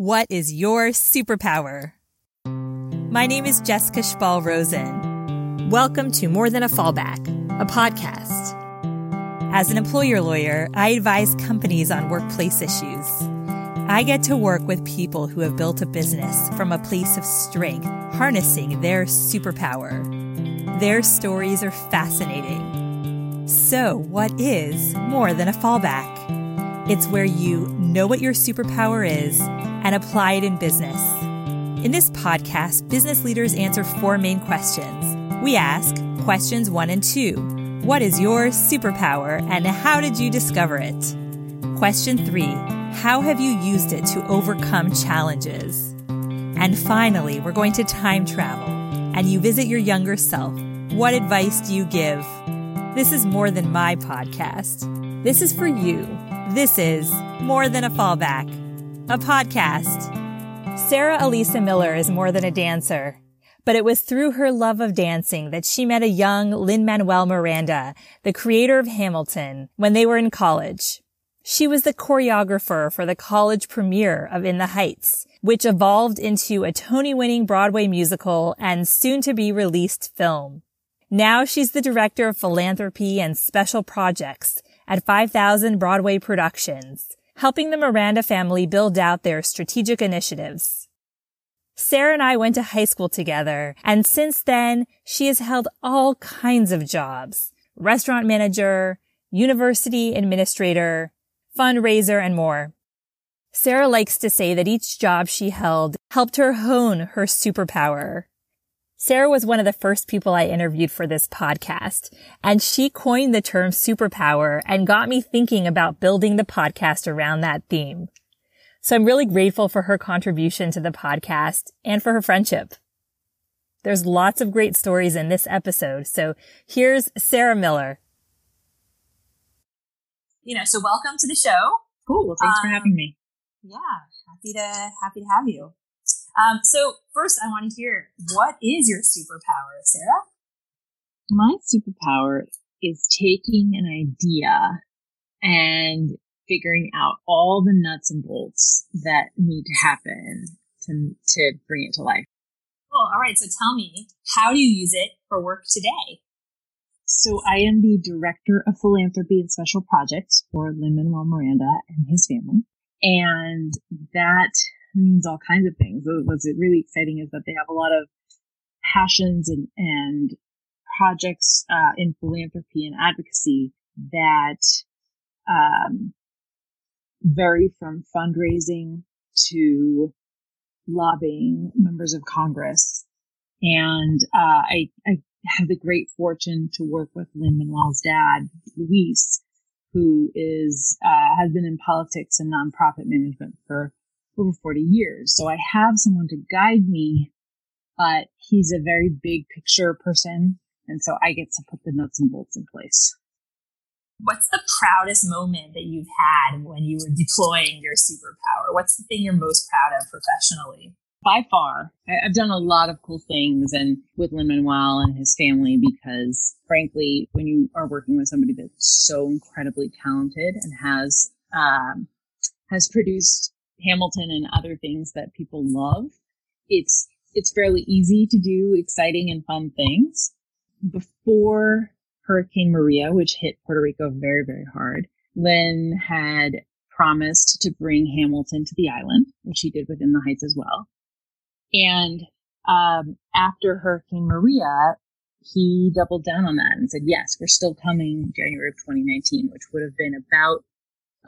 What is your superpower? My name is Jessica Spall Rosen. Welcome to More Than a Fallback, a podcast. As an employer lawyer, I advise companies on workplace issues. I get to work with people who have built a business from a place of strength, harnessing their superpower. Their stories are fascinating. So, what is more than a fallback? It's where you know what your superpower is and apply it in business. In this podcast, business leaders answer four main questions. We ask questions one and two What is your superpower and how did you discover it? Question three How have you used it to overcome challenges? And finally, we're going to time travel and you visit your younger self. What advice do you give? This is more than my podcast. This is for you. This is More Than a Fallback, a podcast. Sarah Elisa Miller is more than a dancer, but it was through her love of dancing that she met a young Lin-Manuel Miranda, the creator of Hamilton, when they were in college. She was the choreographer for the college premiere of In the Heights, which evolved into a Tony winning Broadway musical and soon to be released film. Now she's the director of philanthropy and special projects at 5000 Broadway Productions, helping the Miranda family build out their strategic initiatives. Sarah and I went to high school together, and since then, she has held all kinds of jobs. Restaurant manager, university administrator, fundraiser, and more. Sarah likes to say that each job she held helped her hone her superpower. Sarah was one of the first people I interviewed for this podcast, and she coined the term superpower and got me thinking about building the podcast around that theme. So I'm really grateful for her contribution to the podcast and for her friendship. There's lots of great stories in this episode. So here's Sarah Miller. You know, so welcome to the show. Cool. Well, thanks um, for having me. Yeah, happy to happy to have you. Um, so first, I want to hear what is your superpower, Sarah? My superpower is taking an idea and figuring out all the nuts and bolts that need to happen to to bring it to life. Cool. All right. So tell me, how do you use it for work today? So I am the director of philanthropy and special projects for Lin Manuel Miranda and his family. And that means all kinds of things. What's really exciting is that they have a lot of passions and, and projects uh, in philanthropy and advocacy that um, vary from fundraising to lobbying members of Congress. And uh, I, I have the great fortune to work with Lin Manuel's dad, Luis, who is uh, has been in politics and nonprofit management for over 40 years. So I have someone to guide me, but he's a very big picture person. And so I get to put the nuts and bolts in place. What's the proudest moment that you've had when you were deploying your superpower? What's the thing you're most proud of professionally? By far, I've done a lot of cool things and with Lin Manuel and his family because frankly, when you are working with somebody that's so incredibly talented and has, um, has produced Hamilton and other things that people love, it's it's fairly easy to do exciting and fun things. Before Hurricane Maria, which hit Puerto Rico very, very hard, Lin had promised to bring Hamilton to the island, which he did within the Heights as well. And um, after Hurricane Maria, he doubled down on that and said, yes, we're still coming January of 2019, which would have been about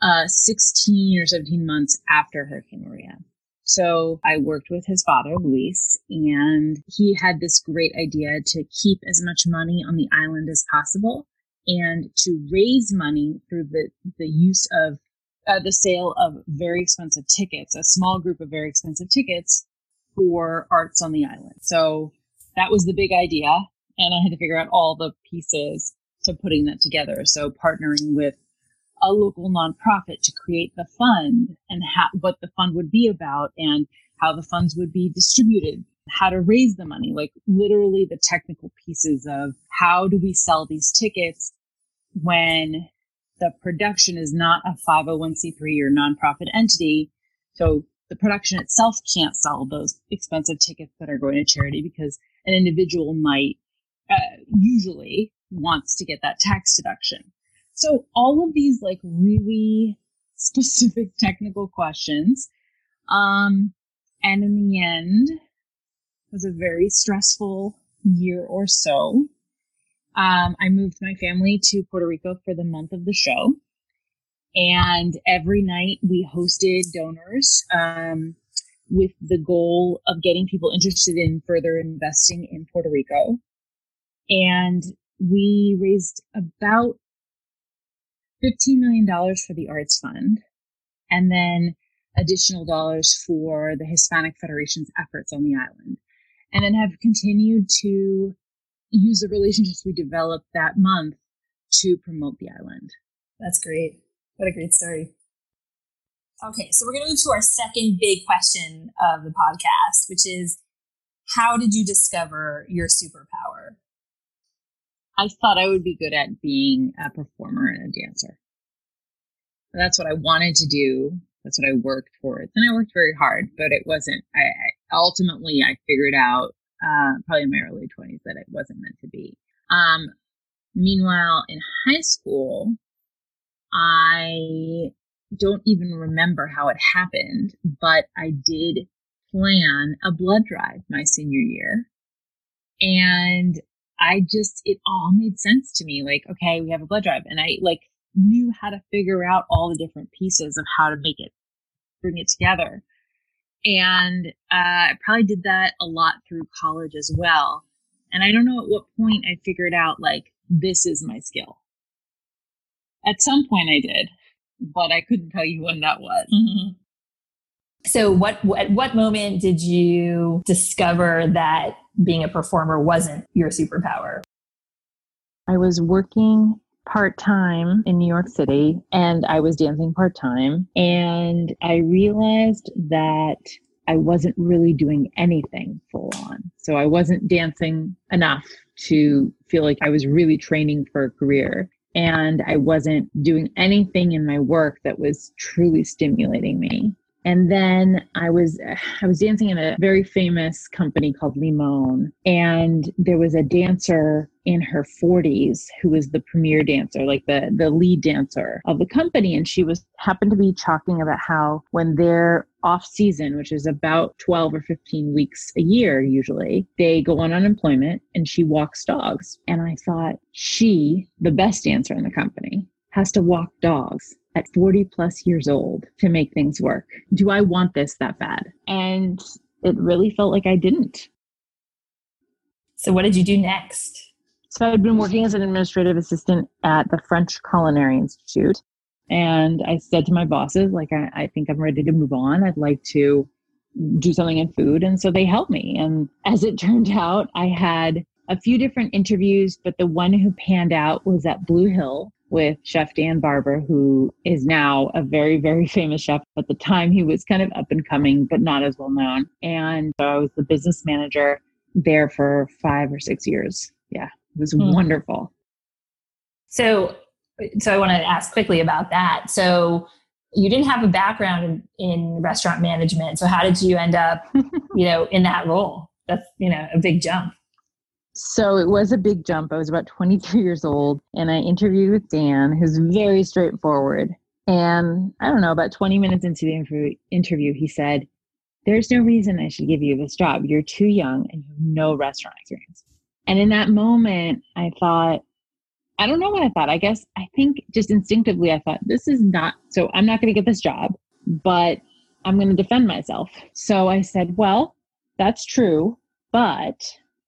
uh, 16 or 17 months after Hurricane Maria. So I worked with his father, Luis, and he had this great idea to keep as much money on the island as possible and to raise money through the, the use of uh, the sale of very expensive tickets, a small group of very expensive tickets for arts on the island. So that was the big idea. And I had to figure out all the pieces to putting that together. So partnering with a local nonprofit to create the fund and what the fund would be about and how the funds would be distributed, how to raise the money, like literally the technical pieces of how do we sell these tickets when the production is not a 501c3 or nonprofit entity. So the production itself can't sell those expensive tickets that are going to charity because an individual might uh, usually wants to get that tax deduction. So all of these like really specific technical questions. Um, and in the end, was a very stressful year or so. Um, I moved my family to Puerto Rico for the month of the show. And every night we hosted donors um, with the goal of getting people interested in further investing in Puerto Rico. And we raised about $15 million for the Arts Fund and then additional dollars for the Hispanic Federation's efforts on the island. And then have continued to use the relationships we developed that month to promote the island. That's great. What a great story. Okay, so we're going to move to our second big question of the podcast, which is how did you discover your superpower? I thought I would be good at being a performer and a dancer. That's what I wanted to do. That's what I worked towards. And I worked very hard, but it wasn't, I, I ultimately I figured out, uh, probably in my early twenties that it wasn't meant to be. Um, meanwhile, in high school, I don't even remember how it happened, but I did plan a blood drive my senior year. And I just, it all made sense to me. Like, okay, we have a blood drive. And I like knew how to figure out all the different pieces of how to make it, bring it together. And uh, I probably did that a lot through college as well. And I don't know at what point I figured out like, this is my skill. At some point I did, but I couldn't tell you when that was. Mm-hmm. So what at what moment did you discover that being a performer wasn't your superpower? I was working part time in New York City and I was dancing part time and I realized that I wasn't really doing anything full on. So I wasn't dancing enough to feel like I was really training for a career and I wasn't doing anything in my work that was truly stimulating me. And then I was I was dancing in a very famous company called Limon, and there was a dancer in her 40s who was the premier dancer, like the the lead dancer of the company, and she was happened to be talking about how when they're off season, which is about 12 or 15 weeks a year usually, they go on unemployment and she walks dogs. And I thought she, the best dancer in the company, has to walk dogs at 40 plus years old to make things work. Do I want this that bad? And it really felt like I didn't. So, what did you do next? So, I'd been working as an administrative assistant at the French Culinary Institute. And I said to my bosses, like, I, I think I'm ready to move on. I'd like to do something in food. And so they helped me. And as it turned out, I had a few different interviews, but the one who panned out was at Blue Hill with Chef Dan Barber, who is now a very, very famous chef. At the time, he was kind of up and coming, but not as well known. And so I was the business manager there for five or six years. Yeah, it was mm. wonderful. So, so I want to ask quickly about that. So, you didn't have a background in, in restaurant management. So, how did you end up, you know, in that role? That's you know a big jump. So it was a big jump. I was about 23 years old and I interviewed with Dan, who's very straightforward. And I don't know, about 20 minutes into the interview, he said, There's no reason I should give you this job. You're too young and you have no restaurant experience. And in that moment, I thought, I don't know what I thought. I guess I think just instinctively, I thought, this is not, so I'm not going to get this job, but I'm going to defend myself. So I said, well, that's true, but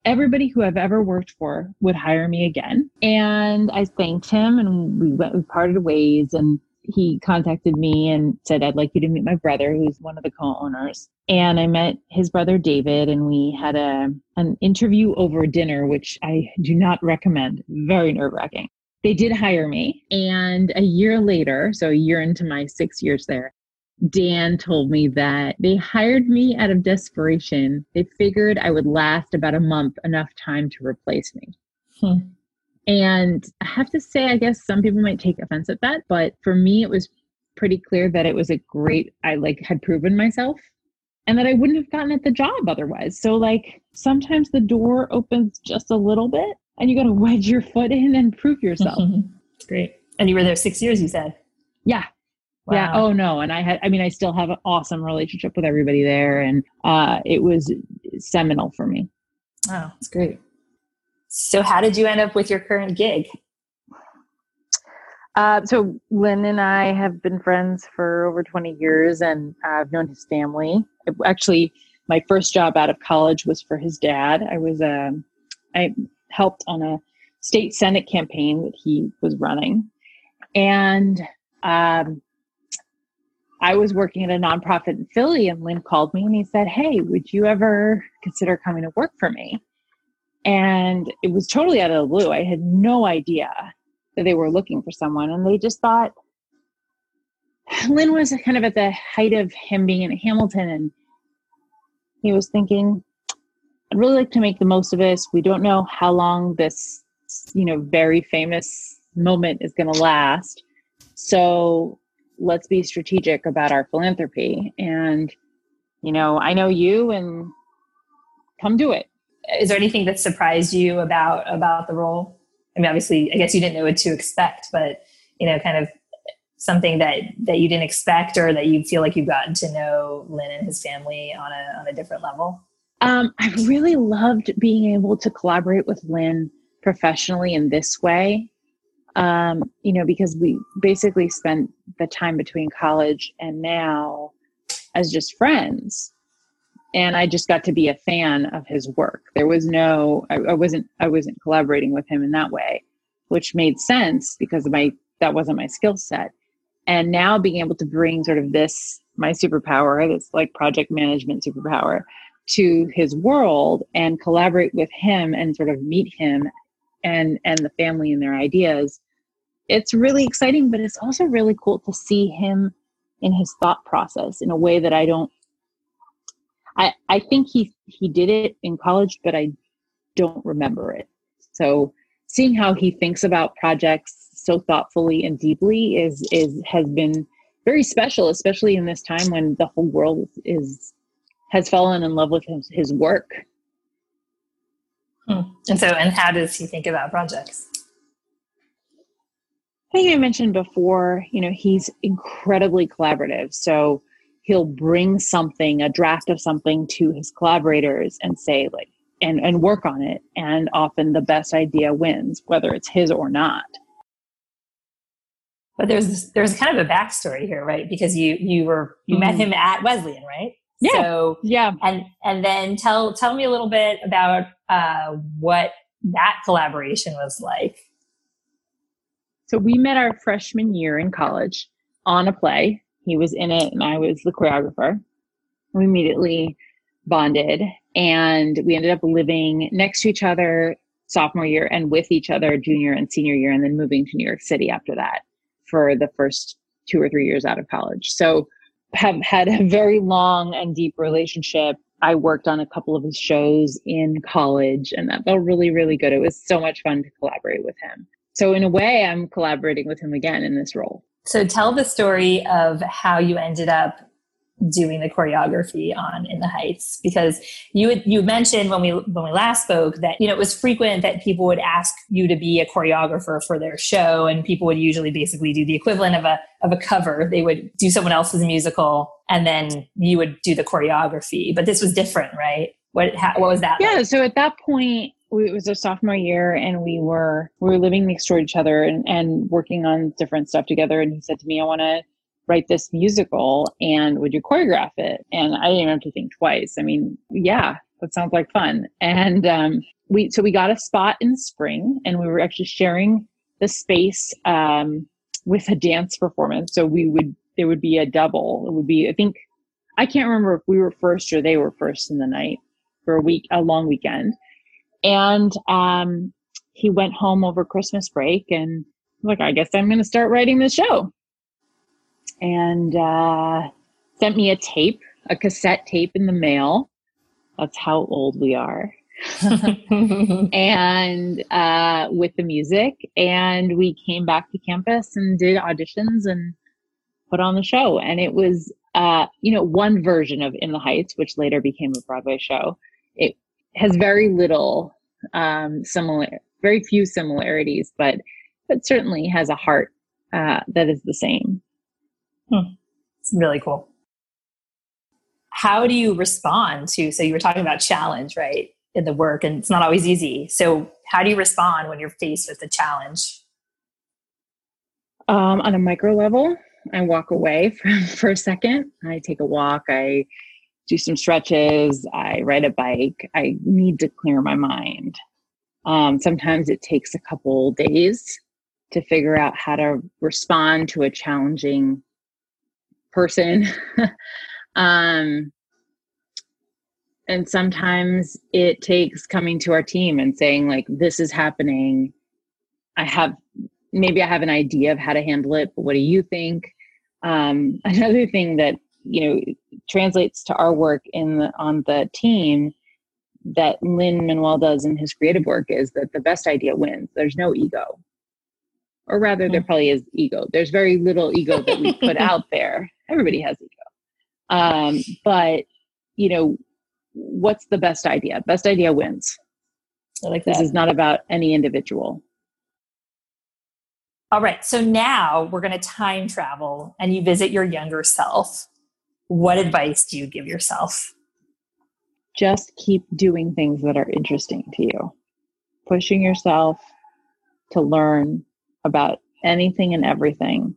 everybody who I've ever worked for would hire me again. And I thanked him and we went, we parted ways and he contacted me and said, I'd like you to meet my brother, who's one of the co-owners. And I met his brother David and we had a, an interview over dinner, which I do not recommend. Very nerve wracking. They did hire me. And a year later, so a year into my six years there, Dan told me that they hired me out of desperation. They figured I would last about a month, enough time to replace me. Hmm. And I have to say, I guess some people might take offense at that, but for me, it was pretty clear that it was a great, I like had proven myself and that I wouldn't have gotten at the job otherwise. So, like, sometimes the door opens just a little bit and you got to wedge your foot in and prove yourself. Great. And you were there six years, you said? Yeah. Wow. Yeah. Oh, no. And I had, I mean, I still have an awesome relationship with everybody there. And uh, it was seminal for me. Wow. That's great. So, how did you end up with your current gig? Uh, so Lin and I have been friends for over 20 years, and I've known his family. Actually, my first job out of college was for his dad. I was um, I helped on a state senate campaign that he was running, and um, I was working at a nonprofit in Philly. And Lin called me and he said, "Hey, would you ever consider coming to work for me?" And it was totally out of the blue. I had no idea that they were looking for someone and they just thought Lin was kind of at the height of him being in Hamilton and he was thinking, I'd really like to make the most of this. We don't know how long this, you know, very famous moment is going to last. So let's be strategic about our philanthropy. And, you know, I know you and come do it. Is there anything that surprised you about about the role? I mean, obviously, I guess you didn't know what to expect, but you know, kind of something that that you didn't expect, or that you feel like you've gotten to know Lin and his family on a on a different level. Um, I really loved being able to collaborate with Lin professionally in this way. Um, you know, because we basically spent the time between college and now as just friends and I just got to be a fan of his work. There was no, I, I, wasn't, I wasn't collaborating with him in that way, which made sense because my that wasn't my skill set. And now being able to bring sort of this my superpower, this like project management superpower, to his world and collaborate with him and sort of meet him and and the family and their ideas. It's really exciting, but it's also really cool to see him in his thought process in a way that I don't I, I think he he did it in college, but I don't remember it. So seeing how he thinks about projects so thoughtfully and deeply is is has been very special, especially in this time when the whole world is has fallen in love with his, his work. And so, and how does he think about projects? I think I mentioned before, you know, he's incredibly collaborative. So he'll bring something, a draft of something to his collaborators and say, like, and, and work on it. And often the best idea wins, whether it's his or not. But there's there's kind of a backstory here, right? Because you you were you mm-hmm. met him at Wesleyan, right? Yeah. So yeah, and and then tell tell me a little bit about uh, what that collaboration was like. So we met our freshman year in college on a play he was in it and I was the choreographer. We immediately bonded and we ended up living next to each other sophomore year and with each other junior and senior year and then moving to New York City after that for the first two or three years out of college. So have had a very long and deep relationship. I worked on a couple of his shows in college and that felt really, really good. It was so much fun to collaborate with him. So in a way, I'm collaborating with him again in this role. So tell the story of how you ended up doing the choreography on in the heights. Because you had, you mentioned when we when we last spoke that you know it was frequent that people would ask you to be a choreographer for their show and people would usually basically do the equivalent of a of a cover. They would do someone else's musical and then you would do the choreography. But this was different right? What how, what was that yeah like? so at that point it was a sophomore year and we were we were living next door to each other and, and working on different stuff together. And he said to me i want to write this musical and would you choreograph it? And i didn't even have to think twice. I mean yeah that sounds like fun. And um, we so we got a spot in spring and we were actually sharing the space um, with a dance performance. So we would there would be a double. It would be i think i can't remember if we were first or they were first in the night for a week a long weekend. And um, he went home over Christmas break and like, I guess I'm going to start writing the show. And uh, sent me a tape, a cassette tape in the mail. That's how old we are. and uh, with the music, and we came back to campus and did auditions and put on the show. And it was uh, you know, one version of In the Heights, which later became a Broadway show, it has very little um, similar, very few similarities, but but certainly has a heart uh, that is the same. Hmm. It's really cool. How do you respond to? So you were talking about challenge, right, in the work, and it's not always easy. So how do you respond when you're faced with a challenge? Um, on a micro level, I walk away for, for a second. I take a walk. I do some stretches. I ride a bike. I need to clear my mind. Um, sometimes it takes a couple days to figure out how to respond to a challenging person. um, and sometimes it takes coming to our team and saying, like, this is happening. I have maybe I have an idea of how to handle it, but what do you think? Um, another thing that you know translates to our work in the, on the team that Lin Manuel does in his creative work is that the best idea wins. There's no ego, or rather, there probably is ego. There's very little ego that we put out there. Everybody has ego, um, but you know, what's the best idea? Best idea wins. I like this is not about any individual. All right. So now we're going to time travel and you visit your younger self. What advice do you give yourself? Just keep doing things that are interesting to you, pushing yourself to learn about anything and everything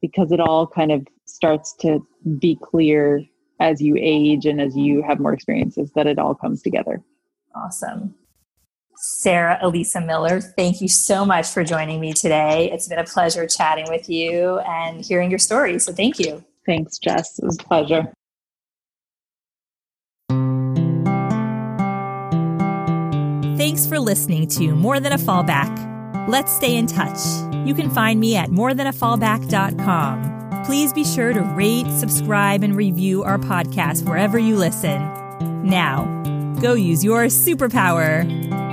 because it all kind of starts to be clear as you age and as you have more experiences that it all comes together. Awesome. Sarah Elisa Miller, thank you so much for joining me today. It's been a pleasure chatting with you and hearing your story. So thank you. Thanks, Jess. It was a pleasure. Thanks for listening to More Than a Fallback. Let's stay in touch. You can find me at morethanafallback.com. Please be sure to rate, subscribe, and review our podcast wherever you listen. Now, go use your superpower.